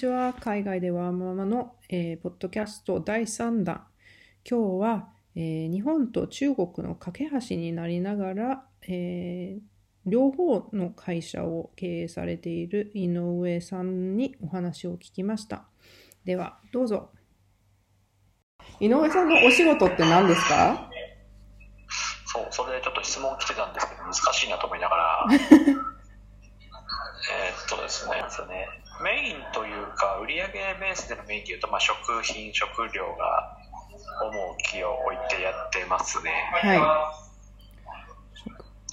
んにちは。海外ではままの、えーポッドキャスト第3弾。今日は、えー日本と中国の架け橋になりながら、えー両方の会社を経営されている井上さんにお話を聞きました。では、どうぞ。井上さんのお仕事って何ですか？そう、それでちょっと質問来てたんですけど、難しいなと思いながら、えーっとですね、ですねメインというか、売上ベースでのメインでいうと、まあ、食品、食料が重きを置いてやってますね。は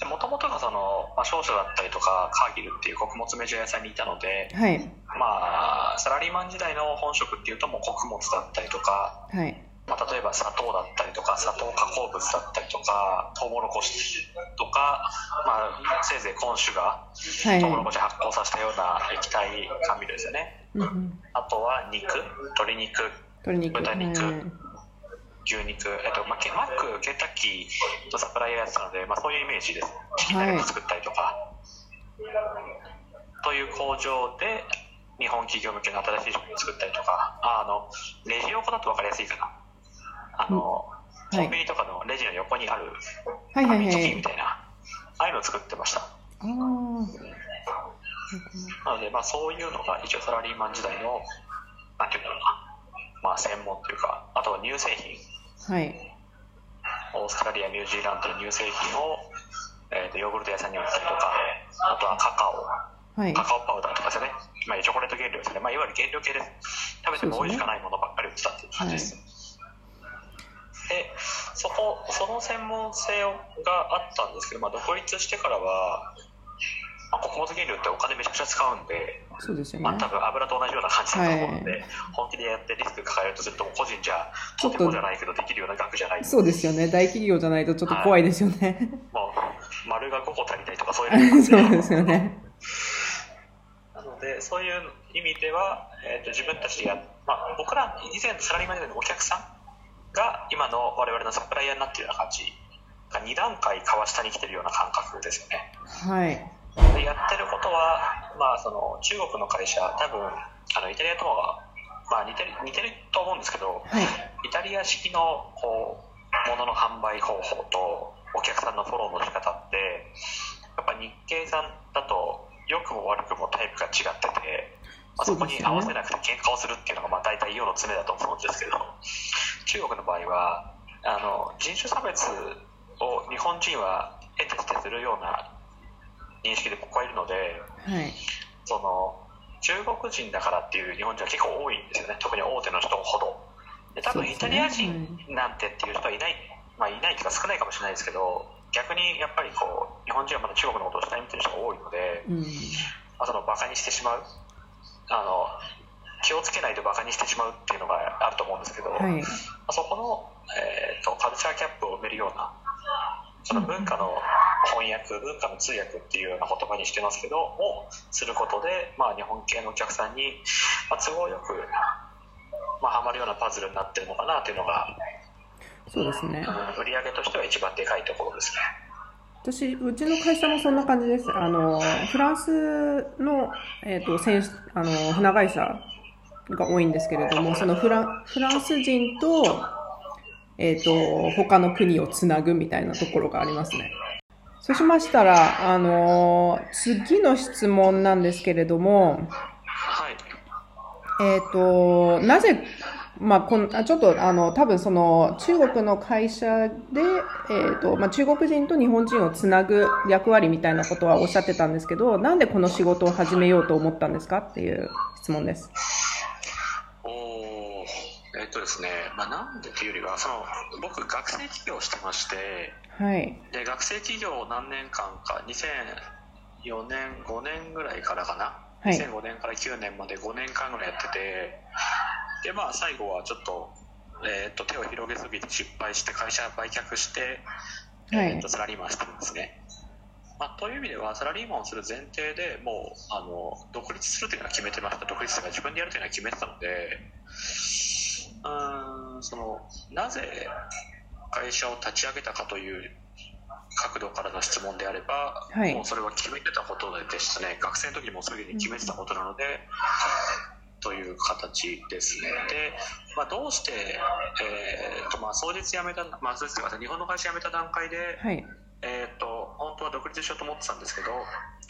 もともとがその、まあ、商社だったりとか、カーギルっていう穀物メジャー屋さんにいたので、い。はい。まあ、サラリーマン時代の本職っていうと、もう穀物だったりとか、はい。まあ、例えば砂糖だったりとか砂糖加工物だったりとかトウモロコシとか、まあ、せいぜい今種がはい。トウモロコシ発酵させたような液体甘味料ですよね。うんうん。あとは肉鶏肉鶏肉。豚肉はい牛肉、えっとまあ、ケマックケンタッキーとサプライヤーやってたので、まあ、そういうイメージです。チキンナゲット作ったりとか、という工場で日本企業向けの新しい商品を作ったりとか。ああのレジ横だと分かりやすいかなあの、コンビニとかのレジの横にあるはい紙チキンみい。たいな、ああいうのを作ってました。なので、まあ、そういうのが一応サラリーマン時代のなんていうんだろうな、まあ、専門というかあとは乳製品。はい。オーストラリアニュージーランドの乳製品を、えーとヨーグルト屋さんに売ったりとかあとはカカオ。はい。カカオパウダーとかですよね、まあ、チョコレート原料ですね、まあ、いわゆる原料系です食べても美味しくないものばっかり売ってたっていう感じです、でそこその専門性があったんですけど、まあ、独立してからは、まあ、穀物原料ってお金めちゃくちゃ使うんで、そうですよねまあ、。多分油と同じような感じだと思うので、本気でやってリスク抱えるとすると個人じゃとてもじゃないけどできるような額じゃないそうですよね。大企業じゃないとちょっと怖いですよね。もう丸が5個足りないとかそういうの そうですよね。なのでそういう意味では、えー、と自分たちでや、まあ、僕ら以前サラリーマン時代のお客さんが今の我々のサプライヤーになっているような感じが2段階川下に来てるような感覚ですよねはい。でやってることは、まあ、その中国の会社多分あのイタリアとは、まあ、似てる似てると思うんですけどはい。イタリア式のこう物の販売方法とお客さんのフォローの仕方ってやっぱ日系さんだと良くも悪くもタイプが違ってて、まあ、そこに合わせなくて喧嘩をするっていうのがまあ大体世の常だと思うんですけど中国の場合はあの人種差別を日本人は得てしてするような認識で僕はいるのではい。その中国人だからっていう日本人は結構多いんですよね特に大手の人ほどで多分イタリア人なんてっていう人はいない、まあいないっていうか少ないかもしれないですけど逆にやっぱりこう日本人はまだ中国のことを下に見てる人が多いので、うん。まあ、そのバカにしてしまうあの気をつけないとバカにしてしまうっていうのがあると思うんですけど、まはい。あそこの、えー、とカルチャーキャップを埋めるようなその文化の翻訳文化の通訳っていうような言葉にしてますけどをすることで、まあ、日本系のお客さんに、まあ、都合よく、まあ、はまるようなパズルになってるのかなっていうのが、そうですね。うん売り上げとしては一番でかいところですね。私、うちの会社もそんな感じです。あの、フランスの、えっ、と、選手、あの、船会社が多いんですけれども、そのフランフランス人と、えっ、と、他の国をつなぐみたいなところがありますね。そうしましたら、あの、次の質問なんですけれども、はいえっ、と、なぜ、まあ、こんあちょっと、あの、多分その、中国の会社で、えっ、と、まあ、中国人と日本人をつなぐ役割みたいなことはおっしゃってたんですけど、なんでこの仕事を始めようと思ったんですかっていう質問です。おー。えっとですね、まあ、なんでっていうよりはその僕学生起業してましてはい。で学生起業を何年間か2004年5年ぐらいからかな、はい。2005年から9年まで5年間ぐらいやっててでまあ最後はちょっと,、えー、と手を広げすぎて失敗して会社売却して、はい。えーとサラリーマンしてるんですね、まあ、という意味ではサラリーマンをする前提でもうあの独立するというのは決めてました独立というか自分でやるというのは決めてたのでうーんそのなぜ会社を立ち上げたかという角度からの質問であれば、はいもうそれは決めてたことでしたね学生の時もすぐに決めてたことなので、という形ですね。で、まあ、どうして、えーとまあ、当日辞めた、まあ、そうです日本の会社辞めた段階で、はい。えー、とは独立しようと思ってたんですけど、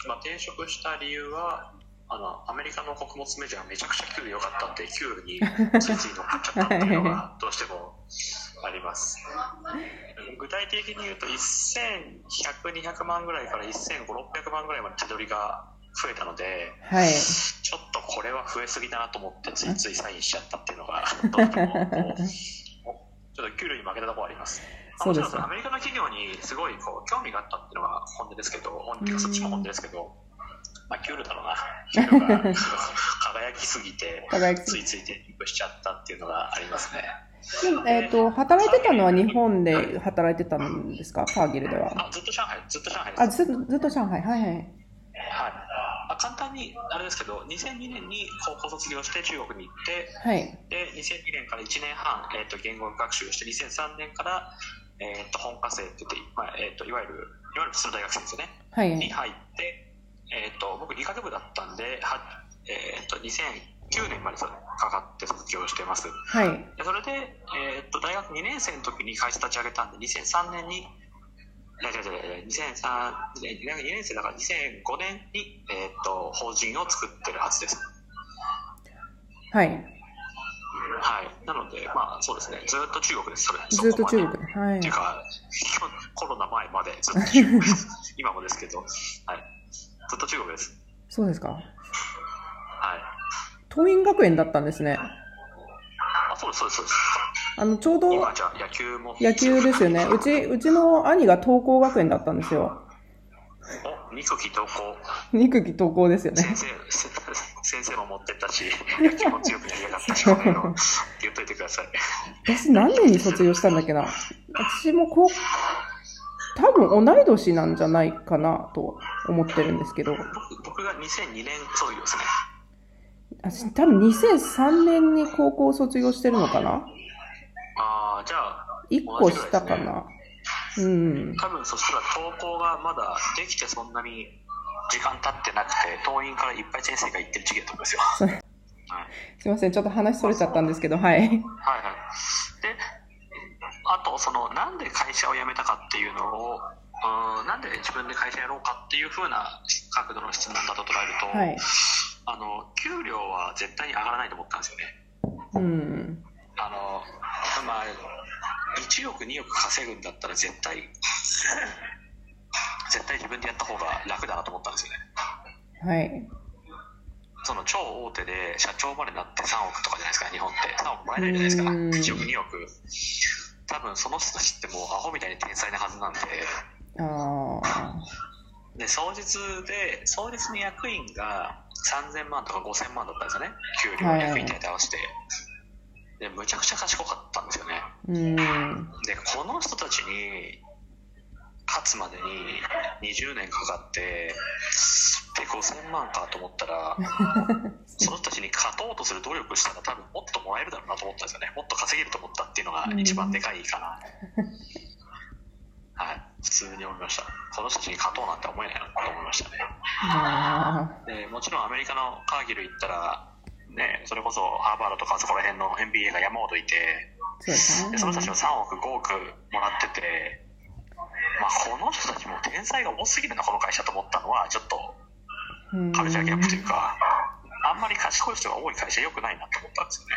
まあ、転職した理由はあのアメリカの穀物メジャーめちゃくちゃ給料良かったんで給料についつい乗っかっちゃったっていうのが どうしてもあります具体的に言うと1100200万ぐらいから1500600万ぐらいまで手取りが増えたのではい。ちょっとこれは増えすぎだなと思ってついついサインしちゃったっていうのがどうしても ちょっと給料に負けたところありますそうですアメリカの企業にすごいこう興味があったっていうのが本音ですけど、本音そっちも本音ですけど、まあ、給料だろうな、給料が輝きすぎて、ついつい転職しちゃったっていうのがありますね。えっ、と、働いてたのは日本で働いてたんですか？カーギルでは。あずっと上海、ずっと上海です。あ、ずっとずっと上海。はいはい。はい、あ簡単にあれですけど、2002年に高校卒業して中国に行って、はい。で2002年から1年半、えー、と言語学習をして、2003年から、えー、と本科生って言って、まあえー、といわゆるいわゆる普通の大学生ですよね。はい。に入って、えー、と僕理学部だったんでは、えー、と2009年までかかって卒業してますはい。でそれで、えー、と大学2年生の時に会社立ち上げたんで2003年にいや違う違う違う2003 2年生だから2005年に、えー、と法人を作ってるはずですはい。はいなのでまあそうですねずっと中国ですそれずっと中国。はいっていう。か コロナ前までずっと中国です 今もですけど、はい、ずっと中国ですそうですか。はい桐蔭学園だったんですね。あそうですそうですそうですあの、ちょうど野球も野球ですよね。うち、うちの兄が東光学園だったんですよ。お二区投稿肉木東光ですよね。先生せ先生も持ってったし野球も強くなりやがったしって言っといてください私何年に卒業したんだっけな？私もこう、多分同い年なんじゃないかなと思ってるんですけど、僕僕が2002年卒業ですね私多分2003年に高校卒業してるのかな？ああじゃあ ?1 個下かな。うん。多分そしたら投稿がまだできてそんなに時間経ってなくて党員からいっぱい先生が行ってる時期だと思いますよいすいません、ちょっと話それちゃったんですけど、はい。はいはい。で、あと、その、なんで会社を辞めたかっていうのを、うんなんで自分で会社やろうかっていう風な角度の質問だと捉えると、はい。あの、給料は絶対に上がらないと思ったんですよね。うん。あの、まあ、1億、2億稼ぐんだったら絶対、絶対自分でやった方が楽だなと思ったんですよね。はい。その超大手で社長までなって3億とかじゃないですか、日本って。3億もらえないじゃないですか。うん1億、2億。多分その人たちってもうアホみたいに天才なはずなんで、ああ。で、双日で、双日の役員が3000万とか5000万だったんですよね。給料、はい役員に合わせて。で、むちゃくちゃ賢かったんですよね。うん。で、この人たちに勝つまでに20年かかって、で、5000万かと思ったら、その人たちに勝とうとする努力したら多分もっともらえるだろうなと思ったんですよね。もっと稼げると思ったっていうのが一番でかいかな。はい。普通に思いました。この人たちに勝とうなんて思えないなと思いましたね。あでもちろんアメリカのカーギル行ったら、ね、それこそハーバードとかあそこら辺の MBA が山ほどいて、あ。そねで。その人たちも3億、5億もらってて、まあ、この人たちも天才が多すぎるな、この会社と思ったのは、ちょっとうんカルチャーギャップというか、あんまり賢い人が多い会社良くないなと思ったんですよね。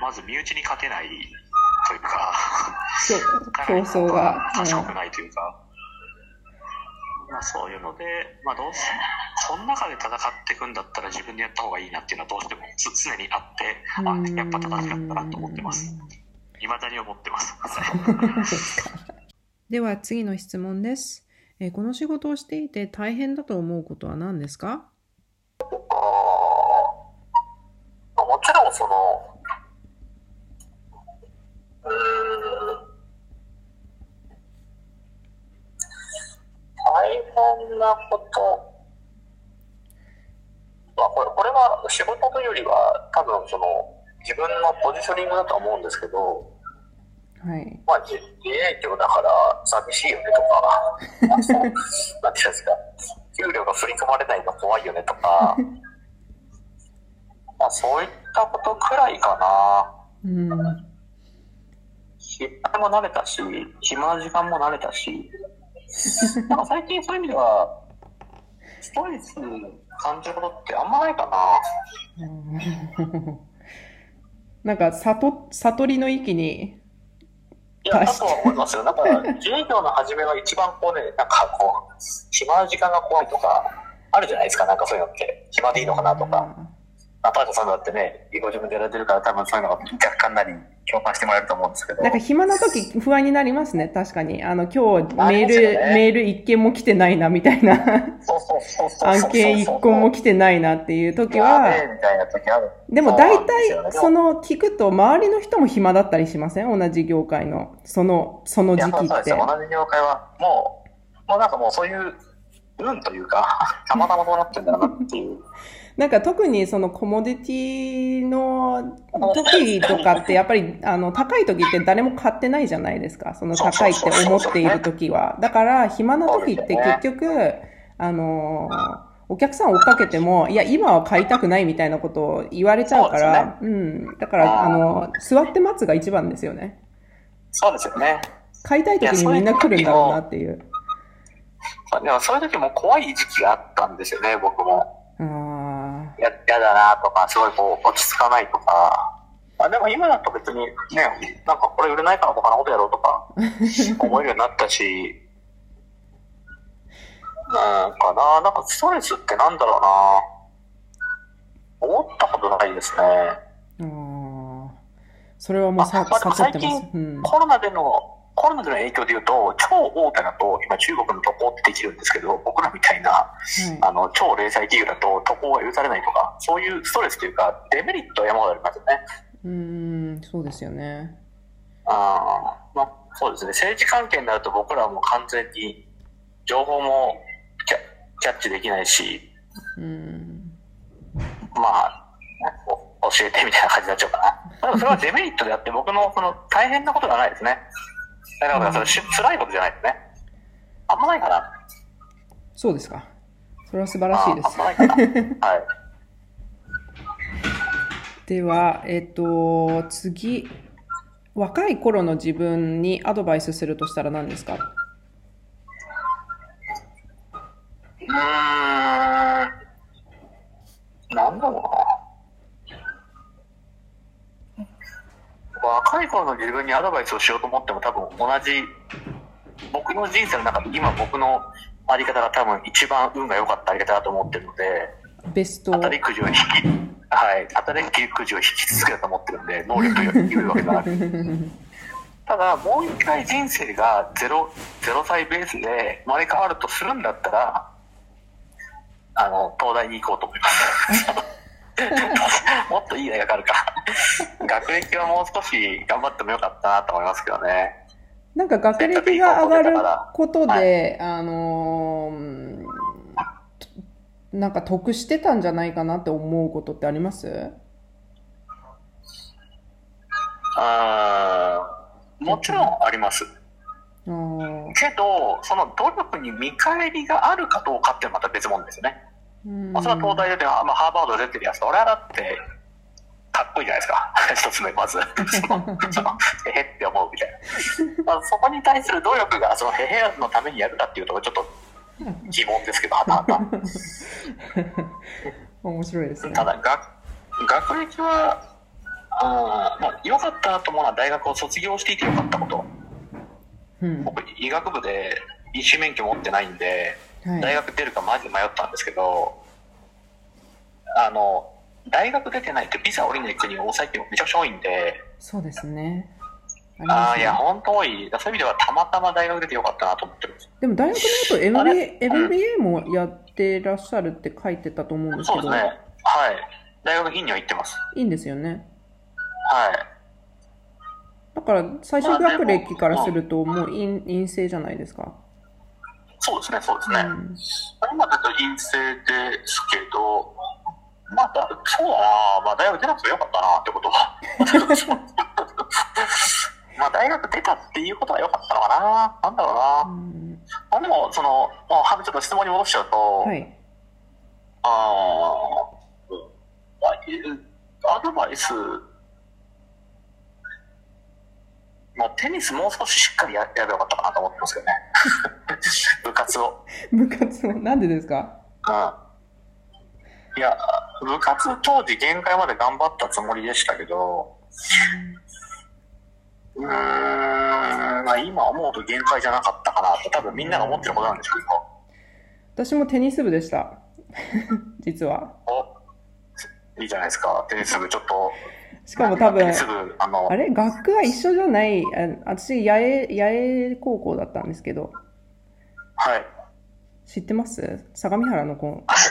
まず身内に勝てないというか、そう 競争が。賢くないというか、まあ、そういうので、まあ、どうせ、この中で戦っていくんだったら自分でやった方がいいなっていうのはどうしてもつ常にあって、うんあ、やっぱ正しかったなと思ってます。未だに思ってます。では次の質問です。えーこの仕事をしていて大変だと思うことは何ですかもちろんその、うーん、大変なこと、まあこれこれは仕事というよりは多分その自分のポジショニングだと思うんですけど、はい。まあ自自営業だから寂しいよねとか、なんていうんですか、給料が振り込まれないの怖いよねとか、まあ、そういったことくらいかな。うん。失敗も慣れたし、暇な時間も慣れたし、なんか最近そういう意味では、ストレス感じることってあんまないかな。なんか、悟、悟りの域に、いや、だとは思いますよ。なんか、授業の初めは一番こうね、なんかこう、暇な時間が怖いとか、あるじゃないですか、なんかそういうのって。暇でいいのかなとか。アパートさんだってね、ご自分でやられてるから多分そういうのが若干なり共感してもらえると思うんですけど。なんか暇な時不安になりますね、確かに。あの、今日メール、よねメール一件も来てないな、みたいな。そうそうそうそう。案件一個も来てないなっていう時やはみたいな時ある。でも大体、その、聞くと、周りの人も暇だったりしません？同じ業界の、その、その時期ってそうですよ。。同じ業界は、もう、もうなんかもうそういう、運というか、たまたまそうなってんだなっていう。なんか特にそのコモディティの時とかって、やっぱり、あの、高い時って誰も買ってないじゃないですか。その高いって思っている時は。だから、暇な時って結局、あの、お客さん追っかけても、いや、今は買いたくないみたいなことを言われちゃうから、うん。だから、あの、座って待つが一番ですよね。そうですよね。買いたい時にみんな来るんだろうなっていう。でもそういう時も怖い時期があったんですよね、僕も。ああ。や、やだなとか、すごいこう、落ち着かないとか。あでも今だと別にね、なんかこれ売れないから他のことやろうとか、思えるようになったし、なんかな、なんかストレスってなんだろうな。思ったことないですね。それはもうまあ最。うん。コロナでの、コロナでの影響で言うと、超大手だと、今中国の渡航ってできるんですけど、僕らみたいな、はい。あの、超零細企業だと渡航が許されないとか、そういうストレスというか、デメリットは山ほどありますよね。うーん、そうですよね。あーまあ、そうですね。政治関係になると僕らはもう完全に情報もキャキャッチできないし、うん。まあ、お教えてみたいな感じになっちゃうかな。でもそれはデメリットであって、僕のその大変なことではないですね。だからそれし辛いことじゃないですね。あんまないかな。そうですか。それは素晴らしいですあ。あんまないかな。はい。では、えっと、次。若い頃の自分にアドバイスするとしたら何ですか？うーん。なんだろうな。若い頃の自分にアドバイスをしようと思っても多分同じ、僕の人生の中で今僕のあり方が多分一番運が良かったあり方だと思ってるので、ベスト当。たりくじを引き、はい、当たりくじを引き続けたと思ってるんで、能力というわけがある。ただ、もう一回人生がゼロ、ゼロ歳ベースで生まれ変わるとするんだったら、あの、東大に行こうと思います。もっといい大学あるか。学歴はもう少し頑張ってもよかったなと思いますけどね。なんか学歴が上がることで、あのーなんか得してたんじゃないかなって思うことってあります？あーもちろんあります。けど、その努力に見返りがあるかどうかってまた別物ですよね。うんまあ、それは東大出て、あまあ、ハーバード出てるやつ、俺はだって、かっこいいじゃないですか。一つ目、まず。へへって思うみたいな。まあ、そこに対する努力が、そのへへのためにやるかっていうと、ちょっと疑問ですけど、はたはた。面白いですね。ただ、学、学歴は、あーまあ、良かったなと思うのは大学を卒業していて良かったこと。うん。僕、医学部で医師免許持ってないんで、はい。大学出るかマジで迷ったんですけど、あの、大学出てないとビザ降りない国が最近めちゃくちゃ多いんで、そうですね。ありあいや、本当多い。そういう意味ではたまたま大学出てよかったなと思ってるんです。でも大学の後あ MBA, れ MBA もやってらっしゃるって書いてたと思うんですけど、そうですね。はい。大学院には行ってます。いいんですよね。はい。だから最終学歴からするともう陰陰性じゃないですか。そうですね、そうですね。うん今だと陰性ですけど、まあ、だそうだな、まあ、大学出なくてよかったなってことは。まあ、大学出たっていうことは良かったのかな。なんだろうな。うんまあ、でも、その、まあ、ちょっと質問に戻しちゃうと、はい。ああアドバイス、もうテニスもう少ししっかりややればよかったかなと思ってますけどね。部活を。部活を、なんでですか？うん。いや、部活当時限界まで頑張ったつもりでしたけど、うーん、まあ今思うと限界じゃなかったかなって多分みんなが思ってることなんでしょうけど、私もテニス部でした。実は。おいいじゃないですか。テニス部ちょっと、しかも多分テニ、ス部、あの、あれ？学区は一緒じゃない、あ私、八重、八重高校だったんですけど、はい。知ってます？相模原の子、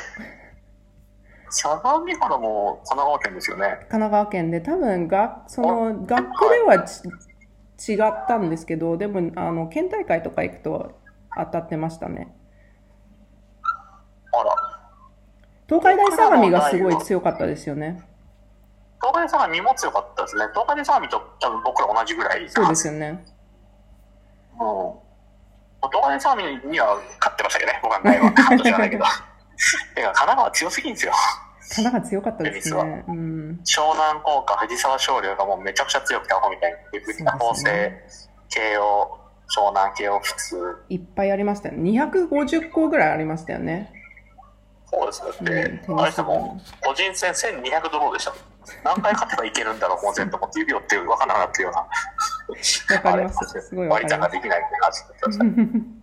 相模原も神奈川県ですよね。神奈川県で、多分が、その、学区ではち違ったんですけど、でも、あの、県大会とか行くと当たってましたね。あら。東海大相模がすごい強かったですよね。東海大相模も強かったですね。東海大相模と多分僕ら同じぐらい。そうですよね。もう、東海大相模には勝ってましたけどね、僕はないわ。勝ったじゃないけど。てか、神奈川強すぎんですよ。神奈川強かったですテね。うん。湘南工科、藤沢商業がもうめちゃくちゃ強くて、アホみたいに。法政、慶応、湘南、慶応、普通。いっぱいありましたよね。250校ぐらいありましたよね。そうですよ。うんあれでも、個人戦1200ドローでした。何回勝てばいけるんだろう、もう全部。もって指折って分からなかったような。わかりますすごいわかります割りできないって感じだった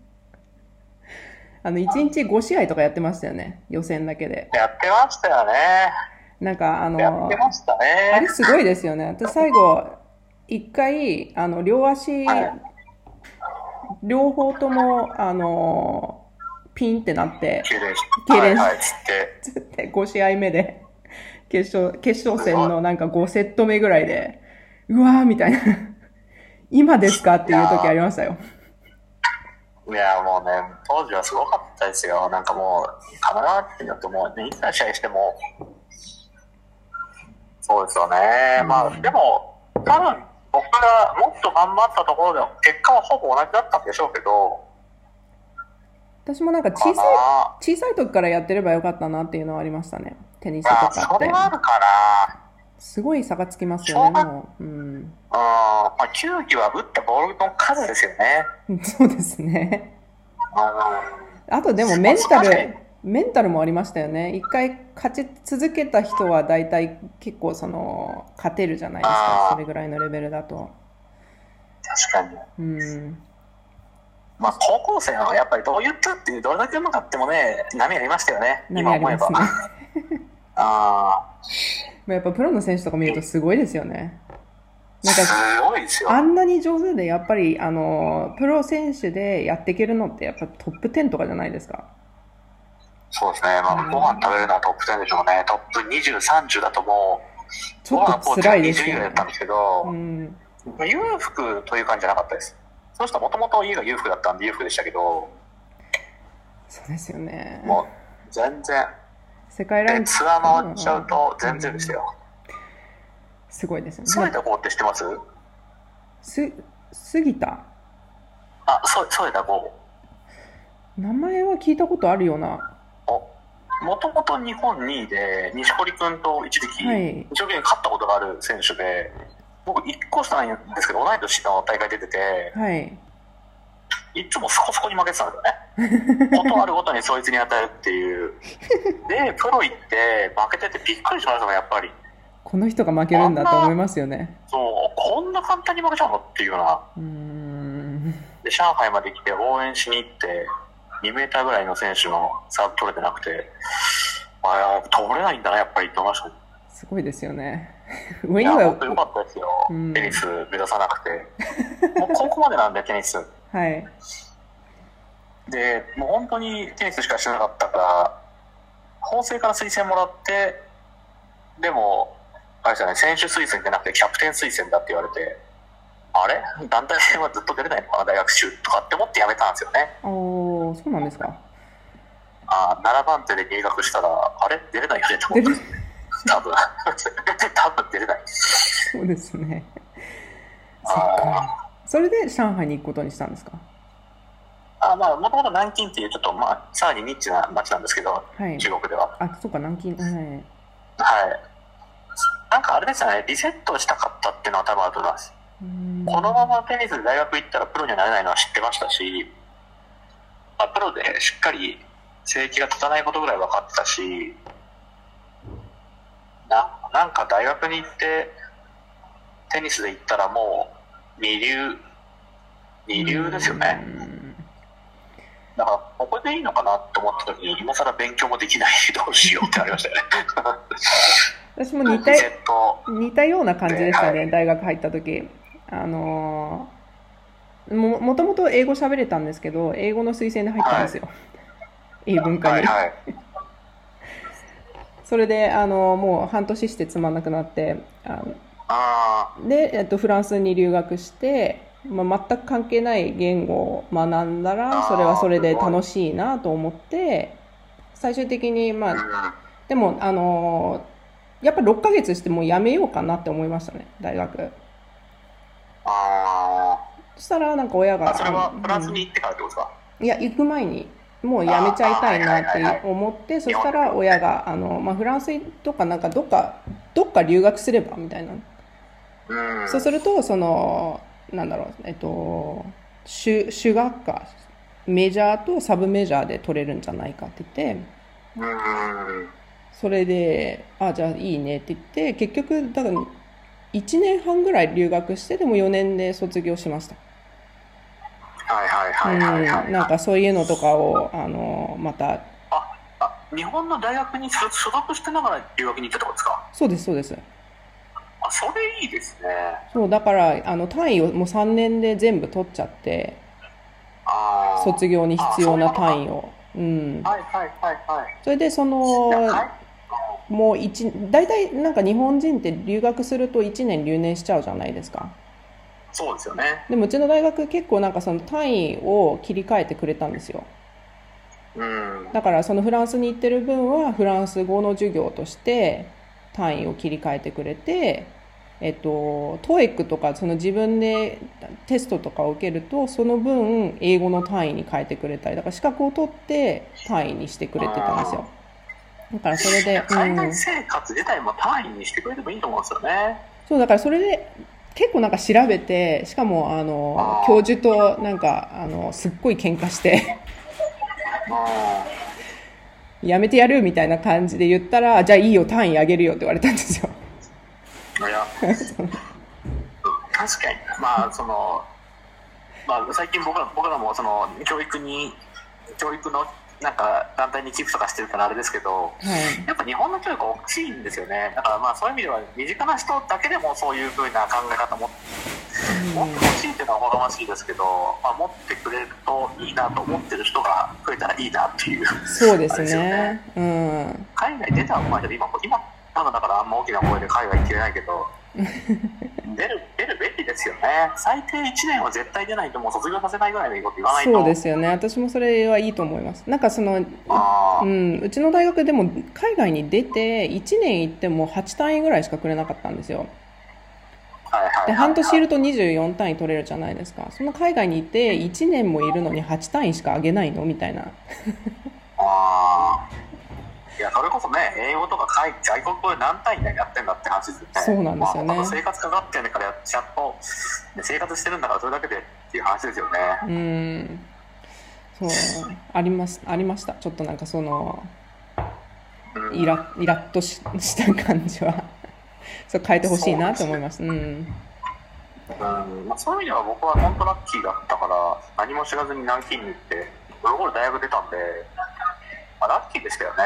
あの、1日5試合とかやってましたよね。予選だけで。やってましたよね。なんか、あの、やってましたあれね。すごいですよね。私最後、一回、あの、両足、はい両方とも、あの、ピンってなって、痙攣し。つって5試合目で、決勝、決勝戦のなんか5セット目ぐらいで、うわーみたいな。今ですか？っていう時ありましたよ。いや、もうね、当時はすごかったですよ。なんかもう、神奈川県だともう、ね、いくら試合しても、そうですよね。まあ、でも、多分、僕がもっと頑張ったところでは、結果はほぼ同じだったんでしょうけど、私もなんかか小さい、な小さい時からやってればよかったなっていうのはありましたね。テニスとまあ、かってそれ。はあるかすごい差がつきますよね、もう。うん。な。うん。まあ、球技は打ったボールの数ですよね。そうですね。うん。あとでもメンタル、メンタルもありましたよね。一回勝ち続けた人は大体結構その、勝てるじゃないですあか。ーそれぐらいのレベルだと。確かに。うん。まあ、高校生はやっぱりどう言ったって、どれだけうまかってもね、波ありましたよね。波今思えば。ありますね。あ まあやっぱプロの選手とか見るとすごいですよね。あ、なんか、すごいですよ。あんなに上手で、やっぱり、あの、プロ選手でやっていけるのって、やっぱトップ10とかじゃないですか。そうですね。まあ、ご飯食べるのはトップ10でしょうね。トップ20、30だともう、ちょっと辛いです20位ぐらいだよねったん。ですけど、うん。裕福という感じじゃなかったです。その人もともと家が裕福だったんで裕福でしたけど、そうですよね。もう全然、世界ランク、でツアー回っちゃうと全然ですよ。すごいですよね。添田剛って知ってます？す、杉田？あ、そう添田剛。名前は聞いたことあるような。もともと日本2位で、錦織君と一時期、はい一勝ったことがある選手で、僕1個下なんですけど、同い年の大会出てて、はい。いつもそこそこに負けてたんですよね。ことあるごとにそいつに与えるっていう。で、プロ行って負けててびっくりしましたね、やっぱり。この人が負けるんだと思いますよね。そう、こんな簡単に負けちゃうのっていうような。うーん。で、上海まで来て応援しに行って、2メーターぐらいの選手のサーブ取れてなくて、ああ、取れないんだな、やっぱりって思いました。すごいですよね。上には本、当良かったですよ。うんテニス目指さなくて。もう高校までなんで、テニス。はい。で、もう本当にテニスしかしてなかったから、法政から推薦もらって、でも、あれですよね、選手推薦じゃなくてキャプテン推薦だって言われて、あれ団体戦はずっと出れないのかな、大学中とかって思ってやめたんですよね。おー、そうなんですか。あ7番手で入学したら、あれ出れないよねと思って。多分。多分出れない。そうですね。そっあ。それで上海に行くことにしたんですかあまあ、もともと南京っていうちょっと、まあ、さらにニッチな街なんですけど、はい。中国では。あ、そうか、南京。はい。はい。なんかあれですよね、リセットしたかったっていうのは多分あると思います。うんこのままテニスで大学行ったらプロにはなれないのは知ってましたし、まあ、プロでしっかり成績が立たないことぐらい分かってたし、ななんか大学に行ってテニスで行ったらもう二流、二流ですよね。だから、ここでいいのかなって思った時に、今更勉強もできないし、どうしようってなりましたよね。私も似た似たような感じでしたね、はい大学入った時。あのーももともと英語喋れたんですけど英語の推薦で入ったんですよ、英文科に、はいはい。それであのもう半年してつまんなくなってあで、えっと、フランスに留学して、まあ、全く関係ない言語を学んだらそれはそれで楽しいなと思って最終的にまあ。でもあのーやっぱ6ヶ月してもうやめようかなって思いましたね大学あそしたらなんか親ーがあ。それはうんフランスに行ってからってことですか、いや行く前にもうやめちゃいたいなって思ってそしたら親があの、まあ、フランスとかなんかどっかどっか留学すればみたいなうん。そうするとそのなんだろうえっと主主学科メジャーとサブメジャーで取れるんじゃないかって言ってうん。それであじゃあいいねって言って結局だから1年半ぐらい留学してでも4年で卒業しました。はいはいはいはい、はい。うん、なんかそういうのとかをあのまた。ああ日本の大学に所所属してながら留学に行ったってことですか？そうですそうです。あそれいいですね。そうだからあの単位をもう3年で全部取っちゃって卒業に必要な単位を。をうんはいはいはいはい。それでそのはいもう一大体なんか日本人って留学すると1年留年しちゃうじゃないですか。そうですよね。でもうちの大学結構なんかその単位を切り替えてくれたんですよ。うん。だからそのフランスに行ってる分はフランス語の授業として単位を切り替えてくれてえっと TOEIC とかその自分でテストとかを受けるとその分英語の単位に変えてくれたりだから資格を取って単位にしてくれてたんですよだからそれで、うん。海外、生活自体も単位にしてくれてもいいと思うんですよね。そうだからそれで結構なんか調べてしかもあの教授となんかあのすっごい喧嘩して。うやめてやるみたいな感じで言ったらじゃあいいよ単位あげるよって言われたんですよ。確かに。まあその まあ最近僕ら僕らもその教育に教育のなんか団体に寄付とかしてるからあれですけどはい。やっぱ日本の教育大きいんですよね。だからまあそういう意味では身近な人だけでもそういうふうな考え方も持ってほしいっていうのはほどましいですけど、まあ、持ってくれるといいなと思ってる人が増えたらいいなっていう。そうですあれですよね。うん。海外出た方がいい今今まだだからあんま大きな声で海外行ってないけど 出る出るべきですよね最低1年は絶対出ないともう卒業させないぐらいのこと言わないとそうですよね。私もそれはいいと思います。なんかその、うん、うちの大学でも海外に出て1年行っても8単位ぐらいしかくれなかったんですよ。で、半年いると24単位取れるじゃないですか。その海外にいて1年もいるのに8単位しか上げないの？みたいな。あーいやそれこそね英語とか海外国語で何単位でやってんだって話ですよねそうなんですよねまあ、生活かかってんだからちゃんとね生活してるんだからそれだけでっていう話ですよねうん。そう、あります、ありました。ちょっとなんかその、うんイライラッとしした感じは。そう変えてほしいなと思います。うん。うんまあ、そういう意味では僕は本当ラッキーだったから何も知らずに南京に行ってゴロゴロ大学出たんで、まあ、ラッキーでしたよね。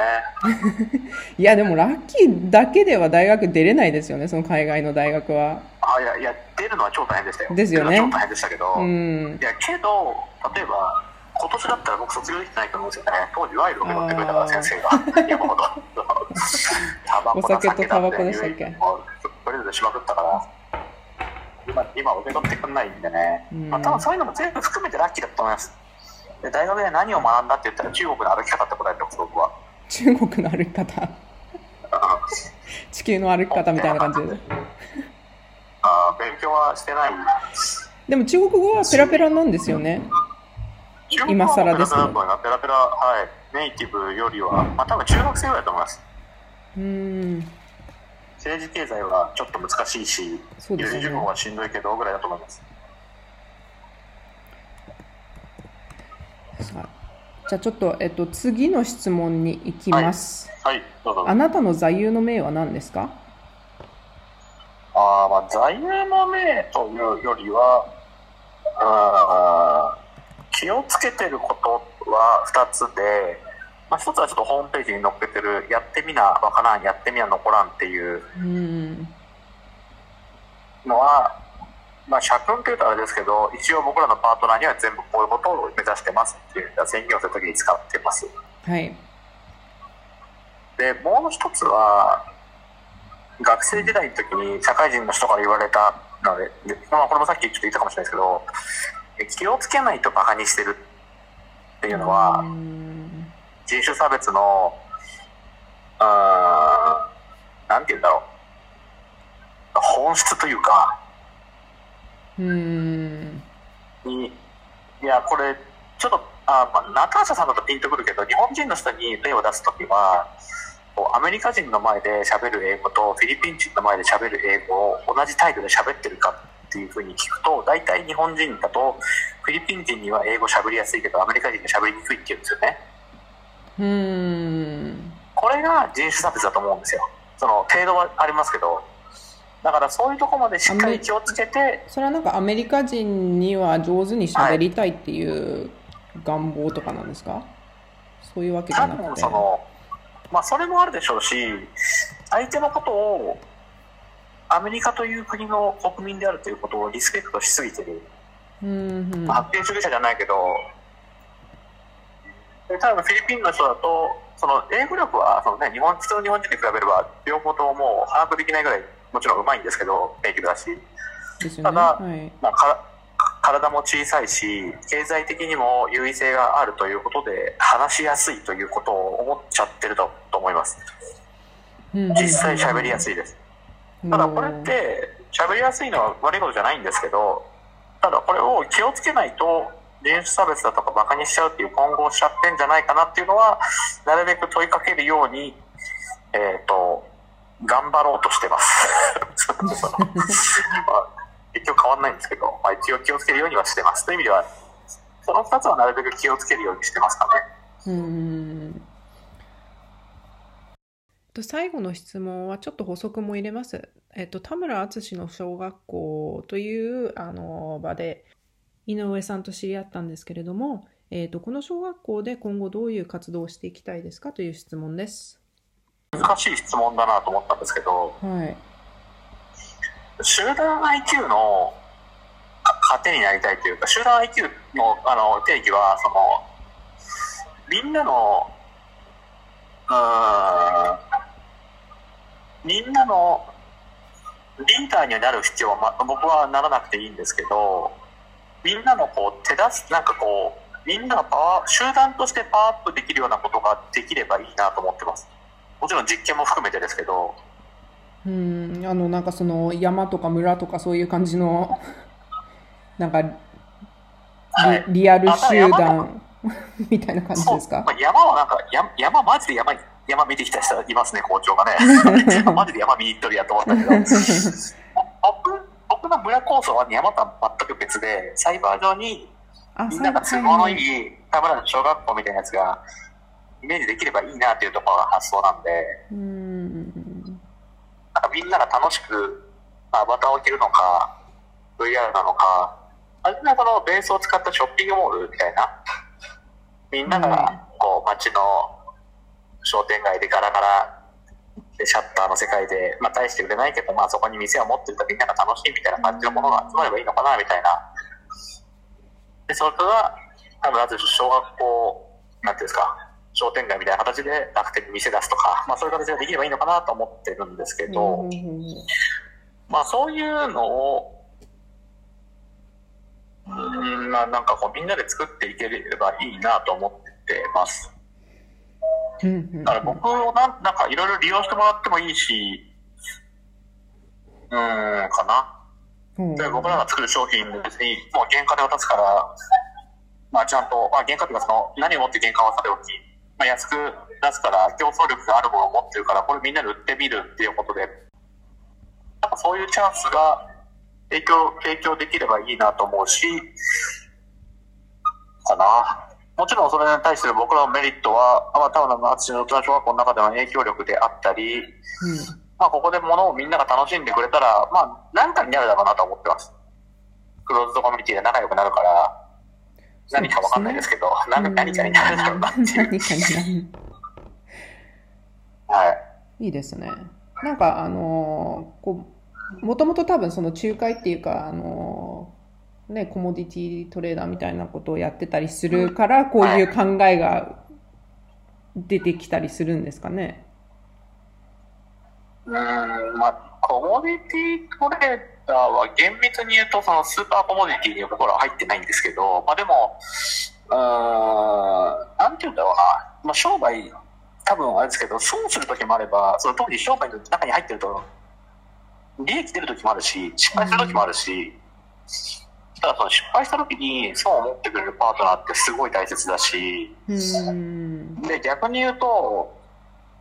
いやでもラッキーだけでは大学出れないですよねその海外の大学は。あいやいや出るのは超大変でしたよ。ですよね。超大変でしたけど、うん。いやけど例えば今年だったら僕卒業できてないと思うんですよね。当時ワイルを受け取ってくれたから先生が。山ほど。タバコだお酒とタバコでしたっけ？もうプレゼントしまくったから。今今受け取ってくんないんでね、うん。まあ、多分そういうのも全部含めてラッキーだと思いますで大学で何を学んだって言ったら中国の歩き方って答えてます僕は。中国の歩き方？地球の歩き方みたいな感じであー勉強はしてない。でも中国語はペラペラなんですよね。今更ですけど。ペラペラはい。ネイティブよりは、まあ、多分中学生ぐらいだと思います。うん。政治経済はちょっと難しいし、そうですよね。有事分はしんどいけどぐらいだと思います。さあじゃあちょっと、えっと、次の質問に行きます、はい、どうぞ。あなたの座右の銘は何ですか？あーまあ、座右の銘というよりは、あー気をつけてることは2つで、まあ、1つはちょっとホームページに載っけてる、やってみなわからん、やってみな残らんっていううん。のは、まあ、社訓というとあれですけど、一応僕らのパートナーには全部こういうことを目指してますっていう宣言をするときに使ってます。はい。で、もう一つは、学生時代の時に社会人の人から言われたので、でまあ、これもさっきちょっと言ったかもしれないですけど、え気をつけないとバカにしてるっていうのは、うん。人種差別の、あーなんて言うんだろう、本質というか、うんに、いや、これ、ちょっと、あまあ、ナターシャさんだとピンとくるけど、日本人の人に例を出すときは、アメリカ人の前で喋る英語とフィリピン人の前で喋る英語を同じ態度で喋ってるかっていうふうに聞くと、大体日本人だと、フィリピン人には英語喋りやすいけど、アメリカ人に喋りにくいって言うんですよね。うんこれが人種差別だと思うんですよ。その程度はありますけど、だからそういうところまでしっかり気をつけて、それはなんかアメリカ人には上手に喋りたいっていう願望とかなんですか？そういうわけじ多ゃなくて。分その、まあ、それもあるでしょうし、相手のことをアメリカという国の国民であるということをリスペクトしすぎてる、うんうん。まあ、発展主義者じゃないけど、で多分フィリピンの人だと、その英語力はその、ね、日本普通の日本人に比べれば、両方とももう把握できないぐらい、もちろんうまいんですけど、ネイティブだし。ね。ただはい。まあ、か体も小さいし経済的にも優位性があるということで話しやすいということを思っちゃってるとと思います。実際喋りやすいです。ただこれって喋りやすいのは悪いことじゃないんですけどただこれを気をつけないと人種差別だとかバカにしちゃうっていう混合しちゃってんじゃないかなっていうのはなるべく問いかけるようにえっ、と頑張ろうとしてます。まあ結局変わんないんですけど、まあ、一応気をつけるようにはしてます。という意味ではその2つはなるべく気をつけるようにしてますかね。うん最後の質問はちょっと補足も入れます。えっと、田村淳の小学校というあの場で井上さんと知り合ったんですけれども、えっと、この小学校で今後どういう活動をしていきたいですか？という質問です。難しい質問だなと思ったんですけどはい。集団 IQ のか糧になりたいというか集団 IQ のあの定義はそのみんなのうーんみんなのリーダーになる必要は、ま、僕はならなくていいんですけどみんなのこう手出すなんかこうみんながパワー集団としてパワーアップできるようなことができればいいなと思ってますもちろん実験も含めてですけどうん、あの、なんかその山とか村とかそういう感じの、なんかリ,、はい。リアル集団 みたいな感じですか？まあ、山はなんか山山マジで山に山見てきた人いますね校長がね。マジで山見に行っとるやと思ったけど。僕僕の村構想は山とは全く別でサイバー上にあ、みんなが都合のいい田村の小学校みたいなやつがイメージできればいいなっていうところが発想なんでうん。なんかみんなが楽しくあアバターを着るのか VR なのかあるいはこのベースを使ったショッピングモールみたいなみんながこう街の商店街でガラガラでシャッターの世界で、まあ、大して売れないけど、まあ、そこに店を持ってるとみんなが楽しいみたいな感じのものが集まればいいのかなみたいなでそれが多分あと小学校なんていうんですか商店街みたいな形で楽天に店出すとか、まあ、そういう形ができればいいのかなと思ってるんですけど、まあそういうのを、うん、まあなんかこうみんなで作っていければいいなと思ってます。うんだから僕をなんなんかいろいろ利用してもらってもいいし、うーん、かな。うんで僕らが作る商品別にもう原価で渡すから、まあちゃんと、まあ原価というかその何をもって原価はさておき、まあ安く出すから競争力があるものを持ってるから、これみんなで売ってみるっていうことで、なんかそういうチャンスが提供、提供できればいいなと思うし、かな。もちろんそれに対する僕らのメリットは、まあ、田村の淳の小学校の中での影響力であったり、うん。まあ、ここで物をみんなが楽しんでくれたら、まあ、何かになるだろうなと思ってます。クローズドコミュニティで仲良くなるから、何かわかんないですけど、何何かになるだろうなっていう。何かになる。はい。いいですね。なんかあのーこうもともと多分その仲介っていうかあのーねコモディティトレーダーみたいなことをやってたりするからこういう考えが出てきたりするんですかね？うーん、まあ、コモディティトレーダーは厳密に言うと、そのスーパーコモディティに僕らは入ってないんですけど、まあでも、うーん、なんて言うんだろうな。まあ商売、多分あれですけど、損する時もあれば、その特に商売の中に入ってると、利益出る時もあるし、失敗する時もあるし、ただその失敗した時に損を持ってくれるパートナーってすごい大切だし、うーん。で逆に言うと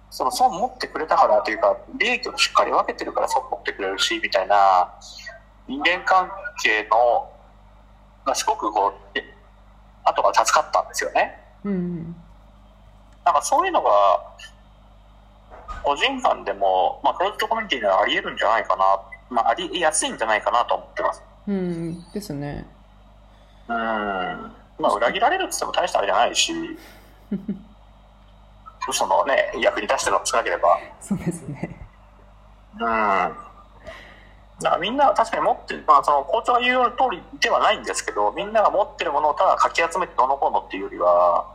その損持ってくれたからというか利益をしっかり分けてるから損持ってくれるしみたいな人間関係のがすごくこうえ後が助かったんですよねうん。なんかそういうのが個人間でも、まあ、クローズドコミュニティではあり得るんじゃないかな、まあ、ありやすいんじゃないかなと思ってますうん。ですね。うんまあ裏切られるって言っても大したあれじゃないし 嘘のね役に立してるのも少なければそうですね。うん。だからみんな確かに持ってる、まあその校長が言うような通りではないんですけど、みんなが持ってるものをただかき集めてどうのこうのっていうよりは、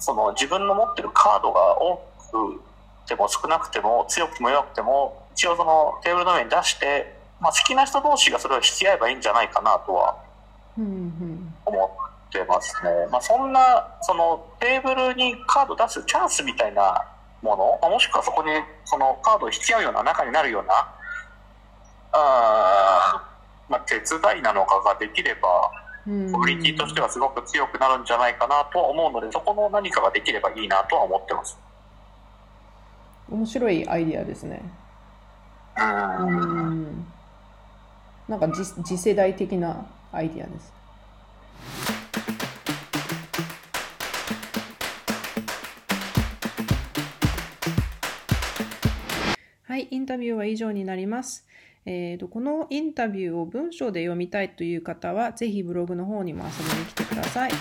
その自分の持ってるカードが多くても少なくても強くても弱くても、一応そのテーブルの上に出して、まあ好きな人同士がそれを引き合えばいいんじゃないかなとはうんうん。思ってますね。まあ、そんな、そのテーブルにカード出すチャンスみたいなもの、まあもしくはそこにそのカードを引き合うような中になるような、あーまあ、手伝いなのかができれば、うんコミュニティとしてはすごく強くなるんじゃないかなとは思うので、そこの何かができればいいなとは思ってます。面白いアイディアですね。う。うんん。なんか次次世代的なアイディアです。はい、インタビューは以上になります。えーとこのインタビューを文章で読みたいという方は、ぜひブログの方にも遊びに来てください。